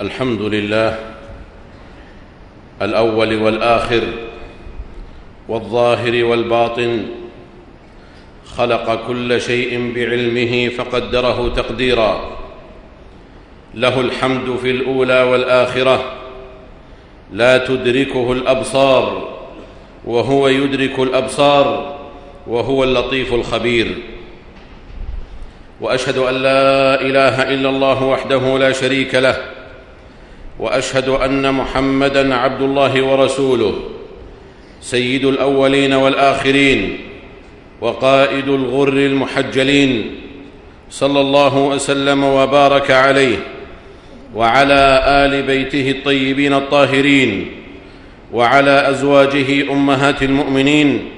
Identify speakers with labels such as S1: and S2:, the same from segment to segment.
S1: الحمد لله الأول والآخر والظاهر والباطن خلق كل شيء بعلمه فقدره تقديرا له الحمد في الأولى والآخرة لا تدركه الأبصار وهو يدرك الأبصار وهو اللطيف الخبير وأشهد أن لا إله إلا الله وحده لا شريك له وأشهد أن محمدا عبد الله ورسوله سيد الأولين والآخرين وقائد الغر المحجلين صلى الله وسلم وبارك عليه وعلى آل بيته الطيبين الطاهرين وعلى أزواجه أمهات المؤمنين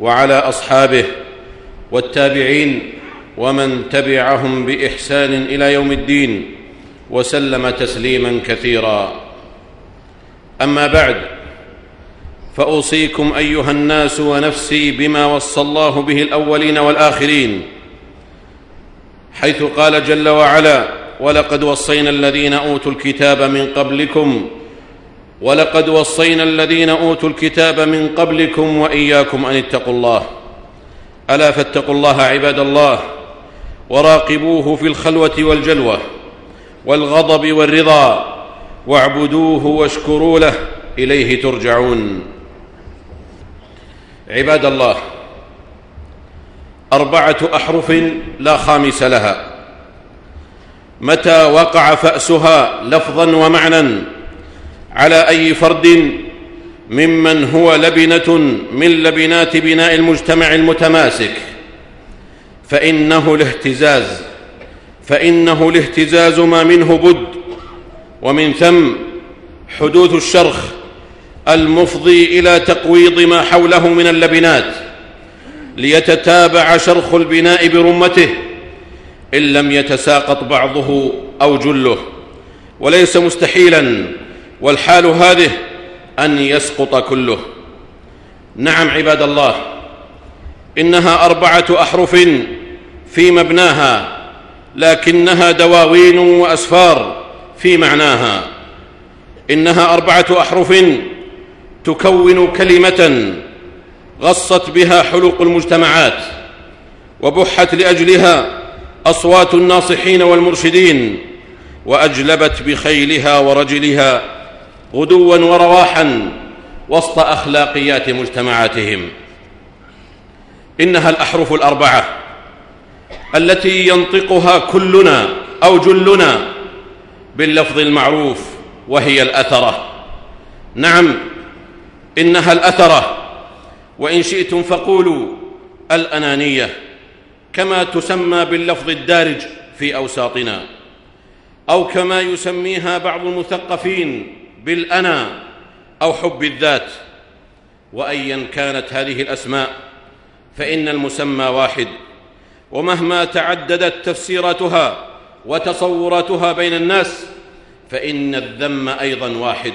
S1: وعلى أصحابه والتابعين ومن تبعهم بإحسان إلى يوم الدين. وسلم تسليما كثيرا. أما بعد فأوصيكم أيها الناس ونفسي بما وصى الله به الأولين والآخرين حيث قال جل وعلا ولقد وصينا الذين أوتوا الكتاب من قبلكم ولقد وصينا الذين أوتوا الكتاب من قبلكم وإياكم أن اتقوا الله. ألا فاتقوا الله عباد الله وراقبوه في الخلوة والجلوة. والغضب والرضا واعبدوه واشكروا له إليه ترجعون. عباد الله أربعة أحرف لا خامس لها. متى وقع فأسها لفظا ومعنى على أي فرد؟ ممن هو لبنة من لبنات بناء المجتمع المتماسك. فإنه الاهتزاز. فإنه الاهتزاز ما منه بد ومن ثم حدوث الشرخ المفضي إلى تقويض ما حوله من اللبنات ليتتابع شرخ البناء برمته إن لم يتساقط بعضه أو جله. وليس مستحيلا والحال هذه أن يسقط كله. نعم عباد الله إنها أربعة أحرف في مبناها لكنها دواوين وأسفار في معناها. إنها أربعة أحرف تكون كلمة غصت بها حلق المجتمعات وبحت لأجلها أصوات الناصحين والمرشدين وأجلبت بخيلها ورجلها غدوا ورواحا وسط أخلاقيات مجتمعاتهم. إنها الأحرف الأربعة. التي ينطقها كلنا أو جلنا باللفظ المعروف وهي الأثرة. نعم إنها الأثرة. وإن شئتم فقولوا الأنانية كما تسمى باللفظ الدارج في أوساطنا أو كما يسميها بعض المثقفين بالأنا أو حب الذات. وايا كانت هذه الأسماء فإن المسمى واحد. ومهما تعددت تفسيراتها وتصوراتها بين الناس فإن الذم أيضا واحد.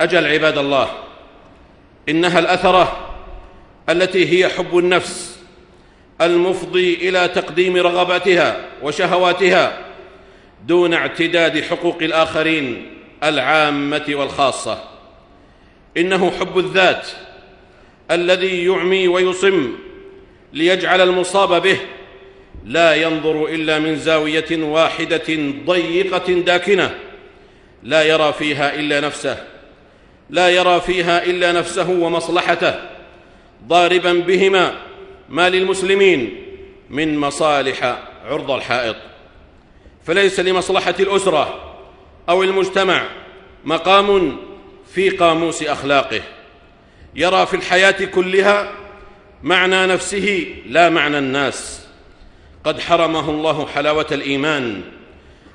S1: أجل عباد الله إنها الأثرة التي هي حب النفس المفضي إلى تقديم رغباتها وشهواتها دون اعتداد حقوق الآخرين العامة والخاصة. إنه حب الذات الذي يعمي ويصم ليجعل المصاب به. لا ينظر إلا من زاوية واحدة ضيقة داكنة. لا يرى فيها إلا نفسه. لا يرى فيها إلا نفسه ومصلحته. ضاربا بهما. ما للمسلمين من مصالح عرض الحائط. فليس لمصلحة الأسرة أو المجتمع مقام في قاموس أخلاقه. يرى في الحياة كلها معنى نفسه لا معنى الناس. قد حرمه الله حلاوة الإيمان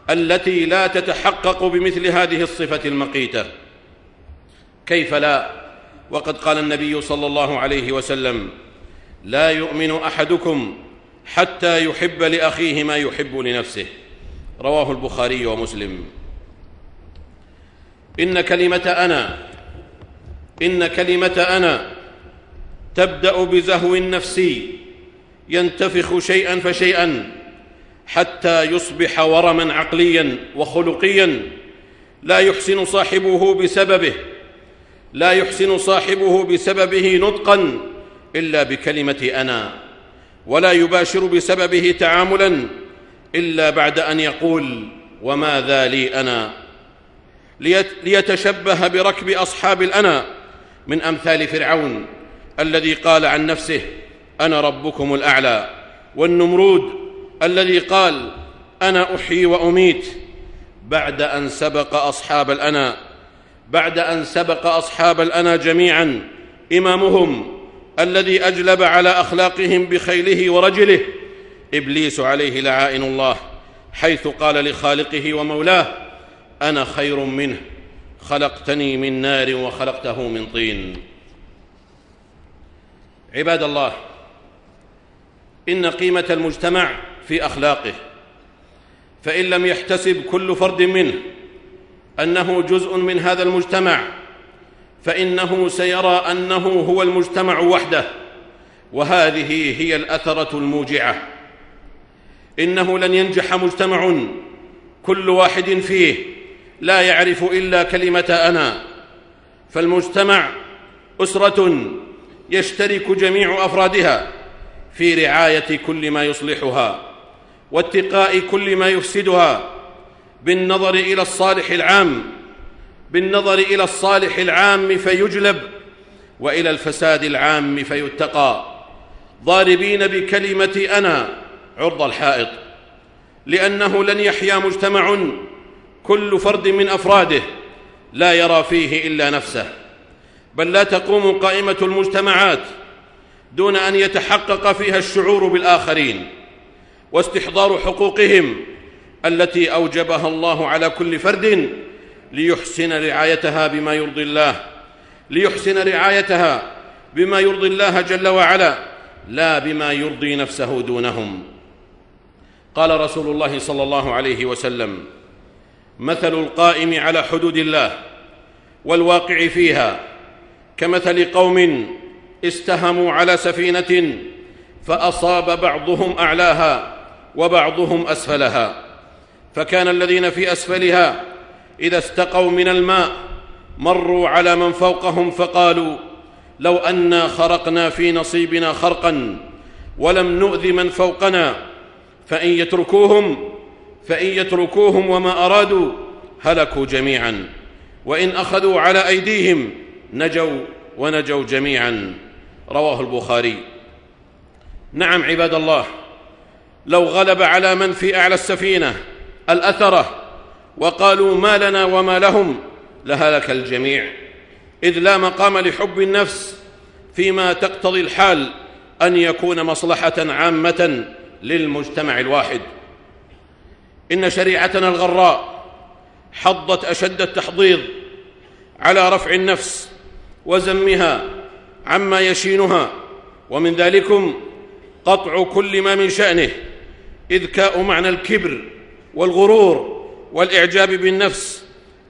S1: التي لا تتحقق بمثل هذه الصفة المقيتة. كيف لا؟ وقد قال النبي صلى الله عليه وسلم لا يؤمن أحدكم حتى يحب لأخيه ما يحب لنفسه رواه البخاري ومسلم. إن كلمة أنا إن كلمة أنا تبدأ بزهو نفسي ينتفخ شيئا فشيئا حتى يصبح ورما عقليا وخلقيا. لا يحسن صاحبه بسببه لا يحسن صاحبه بسببه نطقا إلا بكلمة أنا ولا يباشر بسببه تعاملا إلا بعد أن يقول وماذا لي أنا؟ ليتشبه بركب أصحاب الأنا من أمثال فرعون. الذي قال عن نفسه أنا ربكم الأعلى. والنمرود الذي قال أنا أحيي وأميت. بعد أن سبق أصحاب الأنا بعد أن سبق أصحاب الأنا جميعا إمامهم الذي أجلب على أخلاقهم بخيله ورجله إبليس عليه لعائن الله حيث قال لخالقه ومولاه أنا خير منه خلقتني من نار وخلقته من طين. عباد الله إن قيمة المجتمع في أخلاقه فإن لم يحتسب كل فرد منه أنه جزء من هذا المجتمع فإنه سيرى أنه هو المجتمع وحده وهذه هي الأثرة الموجعة. إنه لن ينجح مجتمع كل واحد فيه لا يعرف إلا كلمة أنا فالمجتمع أسرة يشترك جميع أفرادها في رعاية كل ما يصلحها واتقاء كل ما يفسدها بالنظر إلى الصالح العام بالنظر إلى الصالح العام فيجلب وإلى الفساد العام فيتقى. ضاربين بكلمة أنا عرض الحائط لأنه لن يحيا مجتمع كل فرد من أفراده لا يرى فيه إلا نفسه. بل لا تقوم قائمة المجتمعات دون أن يتحقق فيها الشعور بالآخرين واستحضار حقوقهم التي أوجبها الله على كل فرد ليحسن رعايتها بما يرضي الله ليحسن رعايتها بما يرضي الله جل وعلا لا بما يرضي نفسه دونهم. قال رسول الله صلى الله عليه وسلم مثل القائم على حدود الله والواقع فيها كمثل قوم استهموا على سفينة فأصاب بعضهم أعلاها وبعضهم أسفلها. فكان الذين في أسفلها إذا استقوا من الماء مروا على من فوقهم فقالوا لو أنا خرقنا في نصيبنا خرقا ولم نؤذ من فوقنا فإن يتركوهم فإن يتركوهم وما أرادوا هلكوا جميعا. وإن أخذوا على أيديهم نجوا ونجوا جميعا. رواه البخاري. نعم عباد الله لو غلب على من في أعلى السفينة الأثرة وقالوا ما لنا وما لهم لهلك الجميع. إذ لا مقام لحب النفس فيما تقتضي الحال أن يكون مصلحة عامة للمجتمع الواحد. إن شريعتنا الغراء حضت أشد التحضيض على رفع النفس وزمها عما يشينها ومن ذلكم قطع كل ما من شأنه اذكاء معنى الكبر والغرور والإعجاب بالنفس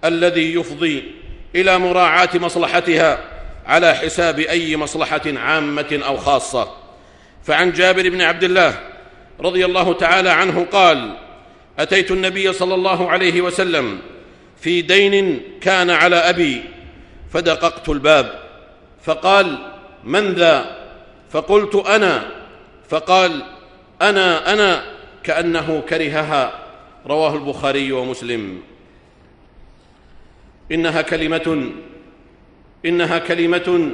S1: الذي يفضي إلى مراعاة مصلحتها على حساب أي مصلحة عامة أو خاصة. فعن جابر بن عبد الله رضي الله تعالى عنه قال أتيت النبي صلى الله عليه وسلم في دين كان على أبي فدققت الباب. فقال من ذا؟ فقلت أنا. فقال أنا أنا. كأنه كرهها. رواه البخاري ومسلم. إنها كلمة إنها كلمة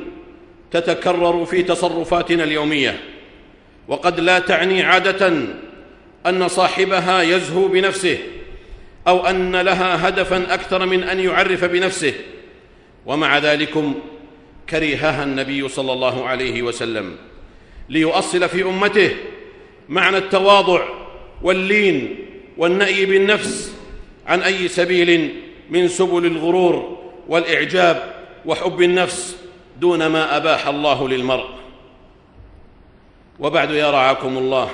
S1: تتكرر في تصرفاتنا اليومية. وقد لا تعني عادة أن صاحبها يزهو بنفسه أو أن لها هدفا أكثر من أن يعرف بنفسه. ومع ذلكم كرهها النبي صلى الله عليه وسلم ليؤصل في أمته معنى التواضع واللين والنأي بالنفس عن أي سبيل من سبل الغرور والإعجاب وحب النفس دون ما أباح الله للمرء. وبعد يا رعاكم الله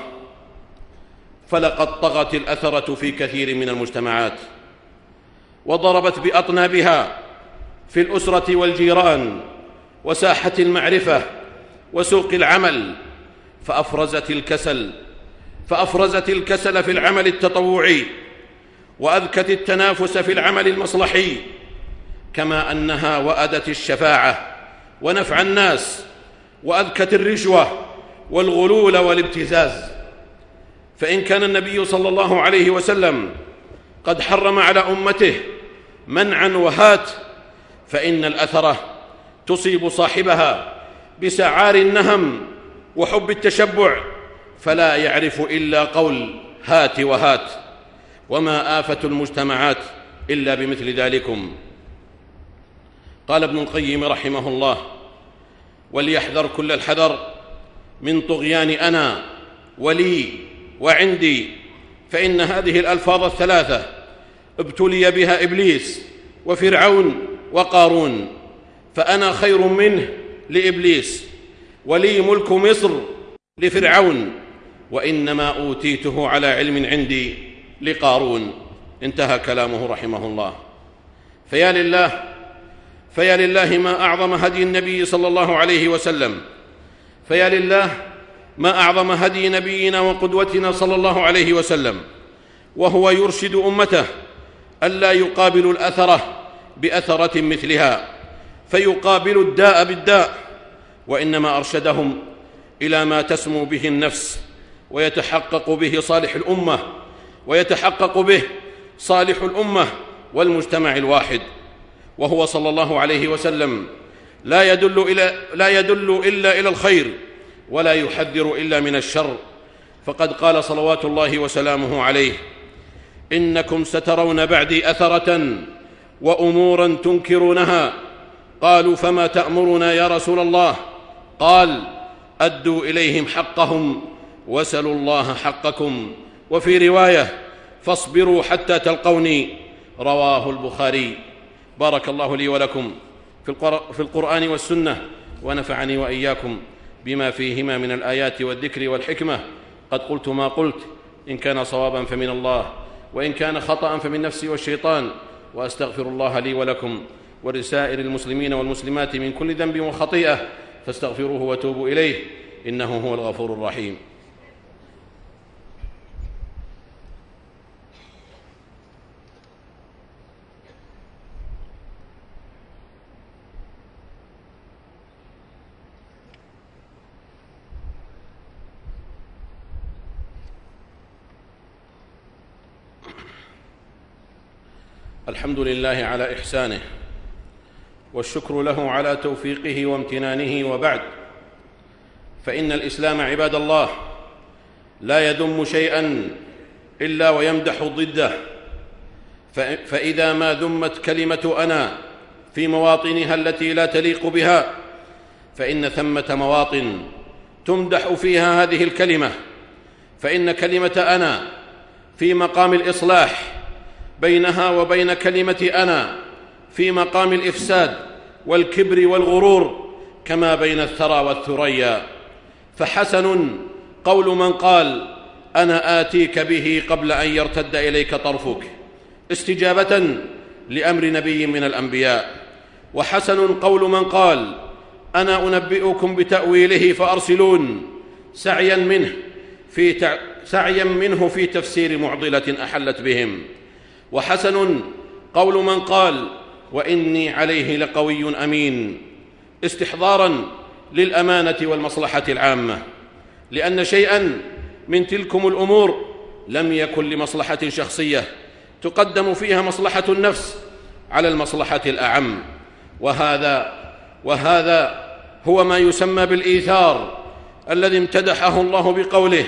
S1: فلقد طغت الأثرة في كثير من المجتمعات وضربت بأطنابها في الأسرة والجيران وساحة المعرفة وسوق العمل فأفرزت الكسل فأفرزت الكسل في العمل التطوعي وأذكت التنافس في العمل المصلحي كما أنها وأدت الشفاعة ونفع الناس وأذكت الرشوه والغلول والابتزاز. فإن كان النبي صلى الله عليه وسلم قد حرم على أمته منعا وهات فإن الاثره تصيب صاحبها بسعار النهم وحب التشبع فلا يعرف إلا قول هات وهات وما آفة المجتمعات إلا بمثل ذلكم. قال ابن القيم رحمه الله وليحذر كل الحذر من طغيان أنا ولي وعندي فإن هذه الألفاظ الثلاثة ابتلي بها إبليس وفرعون وقارون فأنا خير منه لإبليس ولي ملك مصر لفرعون وإنما أوتيته على علم عندي لقارون. انتهى كلامه رحمه الله. فيا لله فيا لله ما أعظم هدي النبي صلى الله عليه وسلم. فيا لله ما أعظم هدي نبينا وقدوتنا صلى الله عليه وسلم. وهو يرشد أمته ألا يقابلوا الأثرة بأثرة مثلها فيقابلوا الداء بالداء وإنما أرشدهم إلى ما تسمو به النفس ويتحقق به صالح الأمة ويتحقق به صالح الأمة والمجتمع الواحد. وهو صلى الله عليه وسلم لا يدل إلى لا يدل إلا إلى الخير ولا يحذر إلا من الشر. فقد قال صلوات الله وسلامه عليه إنكم سترون بعدي أثرة وأمورا تنكرونها. قالوا فما تأمرنا يا رسول الله؟ قال أدوا إليهم حقهم وسلوا الله حقكم. وفي رواية فاصبروا حتى تلقوني. رواه البخاري. بارك الله لي ولكم في القرآن والسنة ونفعني وإياكم بما فيهما من الآيات والذكر والحكمة. قد قلت ما قلت إن كان صوابا فمن الله وإن كان خطأ فمن نفسي والشيطان. وأستغفر الله لي ولكم ولسائر المسلمين والمسلمات من كل ذنب وخطيئة فاستغفروه وتوبوا إليه إنه هو الغفور الرحيم الحمد لله على إحسانه والشكر له على توفيقه وامتنانه وبعد. فإن الإسلام عباد الله لا يذم شيئا إلا ويمدح ضده. فإذا ما ذمت كلمة أنا في مواطنها التي لا تليق بها فإن ثمة مواطن تمدح فيها هذه الكلمة. فإن كلمة أنا في مقام الإصلاح بينها وبين كلمة أنا في مقام الإفساد والكبر والغرور كما بين الثرى والثريا. فحسن قول من قال أنا آتيك به قبل أن يرتد إليك طرفك استجابة لأمر نبي من الأنبياء. وحسن قول من قال أنا أنبئكم بتأويله فأرسلون سعيا منه في تع... سعيا منه في تفسير معضلة أحلت بهم. وحسن قول من قال وإني عليه لقوي أمين استحضارا للأمانة والمصلحة العامة لأن شيئا من تلكم الأمور لم يكن لمصلحة شخصية تقدم فيها مصلحة النفس على المصلحة الأعم. وهذا وهذا هو ما يسمى بالإيثار الذي امتدحه الله بقوله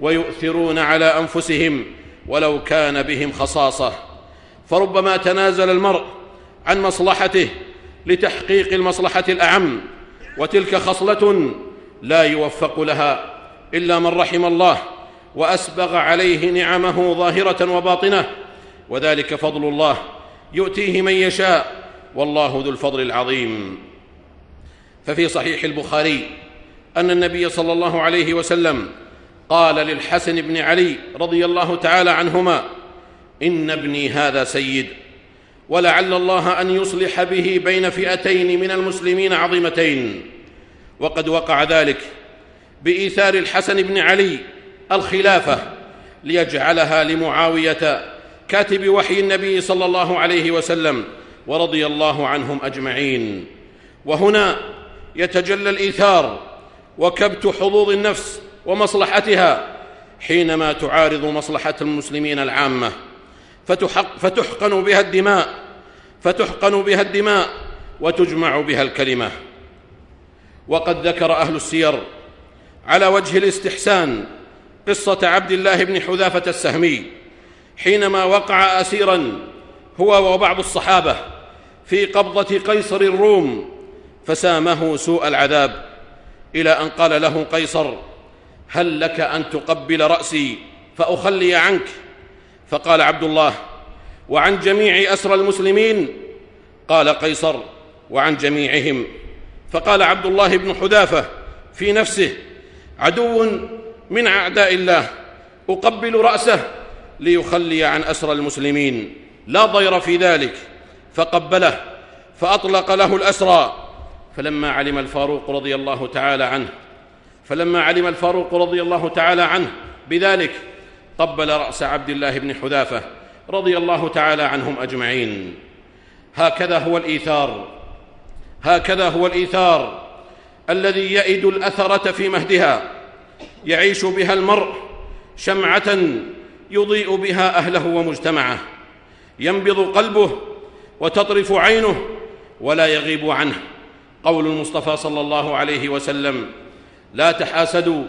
S1: ويؤثرون على أنفسهم ولو كان بهم خصاصة. فربما تنازل المرء عن مصلحته لتحقيق المصلحة الأعم وتلك خصلة لا يوفق لها إلا من رحم الله وأسبغ عليه نعمه ظاهرة وباطنة. وذلك فضل الله يؤتيه من يشاء والله ذو الفضل العظيم. ففي صحيح البخاري أن النبي صلى الله عليه وسلم قال للحسن بن علي رضي الله تعالى عنهما إن ابني هذا سيد ولعل الله أن يصلح به بين فئتين من المسلمين عظيمتين. وقد وقع ذلك بإيثار الحسن بن علي الخلافة ليجعلها لمعاوية كاتب وحي النبي صلى الله عليه وسلم ورضي الله عنهم أجمعين. وهنا يتجلى الإيثار وكبت حظوظ النفس ومصلحتها حينما تعارض مصلحة المسلمين العامة. فتحق فتحقن بها الدماء فتحقن بها الدماء وتجمع بها الكلمة. وقد ذكر أهل السير على وجه الاستحسان قصة عبد الله بن حذافة السهمي حينما وقع اسيرا هو وبعض الصحابة في قبضة قيصر الروم فسامه سوء العذاب إلى أن قال له قيصر هل لك أن تقبل رأسي فأخلي عنك؟ فقال عبد الله وعن جميع اسرى المسلمين؟ قال قيصر وعن جميعهم. فقال عبد الله بن حذافة في نفسه عدو من أعداء الله أقبل رأسه ليخلي عن اسرى المسلمين. لا ضير في ذلك. فقبله فأطلق له الأسرى. فلما علم الفاروق رضي الله تعالى عنه فلما علم الفاروق رضي الله تعالى عنه بذلك قبل رأس عبد الله بن حذافة رضي الله تعالى عنهم أجمعين. هكذا هو الإيثار هكذا هو الإيثار الذي يئد الأثرة في مهدها يعيش بها المرء شمعة يضيء بها أهله ومجتمعه ينبض قلبه وتطرف عينه ولا يغيب عنه. قول المصطفى صلى الله عليه وسلم لا تحاسدوا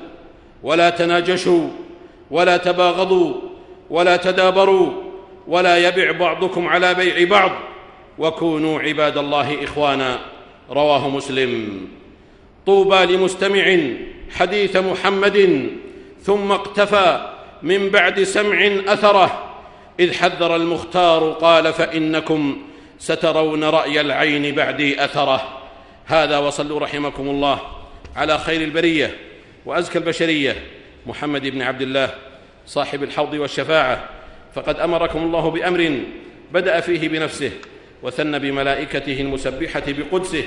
S1: ولا تناجشوا ولا تباغضوا ولا تدابروا ولا يبع بعضكم على بيع بعض. وكونوا عباد الله إخوانا. رواه مسلم. طوبى لمستمع حديث محمد ثم اقتفى من بعد سمع أثره. إذ حذر المختار قال فإنكم سترون رأي العين بعدي أثره. هذا وصلوا رحمكم الله. على خير البرية وأزكى البشرية. محمد بن عبد الله صاحب الحوض والشفاعة. فقد أمركم الله بأمر بدأ فيه بنفسه وثن بملائكته المسبحة بقدسه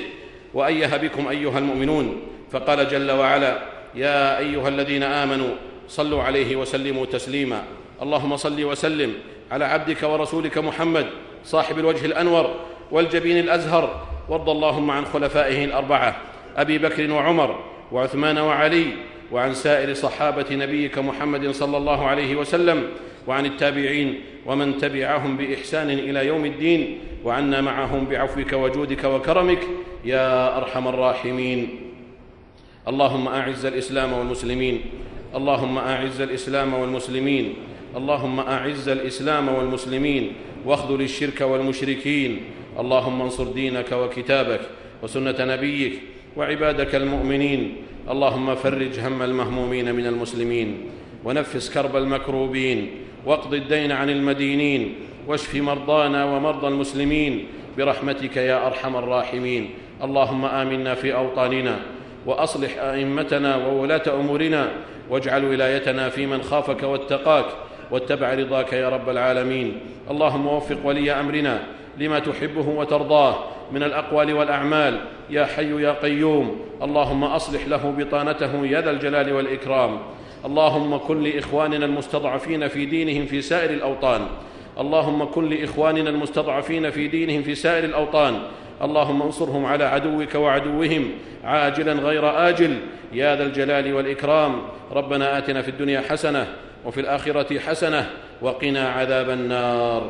S1: وايه بكم أيها المؤمنون. فقال جل وعلا يا أيها الذين آمنوا صلوا عليه وسلموا تسليما. اللهم صل وسلم على عبدك ورسولك محمد صاحب الوجه الأنور والجبين الأزهر. وارض اللهم عن خلفائه الأربعة. أبي بكر وعمر وعثمان وعلي وعن سائر صحابة نبيك محمد صلى الله عليه وسلم وعن التابعين ومن تبعهم بإحسان إلى يوم الدين وعنا معهم بعفوك وجودك وكرمك يا أرحم الراحمين. اللهم أعز الإسلام والمسلمين. اللهم أعز الإسلام والمسلمين. اللهم أعز الإسلام والمسلمين. واخذل الشرك والمشركين. اللهم انصر دينك وكتابك وسنة نبيك وعبادك المؤمنين. اللهم فرج هم المهمومين من المسلمين. ونفس كرب المكروبين. واقض الدين عن المدينين. واشف مرضانا ومرضى المسلمين. برحمتك يا أرحم الراحمين. اللهم آمنا في أوطاننا. وأصلح أئمتنا وولاة أمورنا. واجعل ولايتنا في من خافك واتقاك. واتبع رضاك يا رب العالمين. اللهم وفق ولي أمرنا لما تحبه وترضاه. من الأقوال والأعمال. يا حي يا قيوم اللهم أصلح له بطانته يا ذا الجلال والإكرام. اللهم كن لإخواننا المستضعفين في دينهم في سائر الأوطان. اللهم كن لإخواننا المستضعفين في دينهم في سائر الأوطان. اللهم انصرهم على عدوك وعدوهم عاجلا غير آجل. يا ذا الجلال والإكرام. ربنا آتنا في الدنيا حسنة وفي الآخرة حسنة وقنا عذاب النار.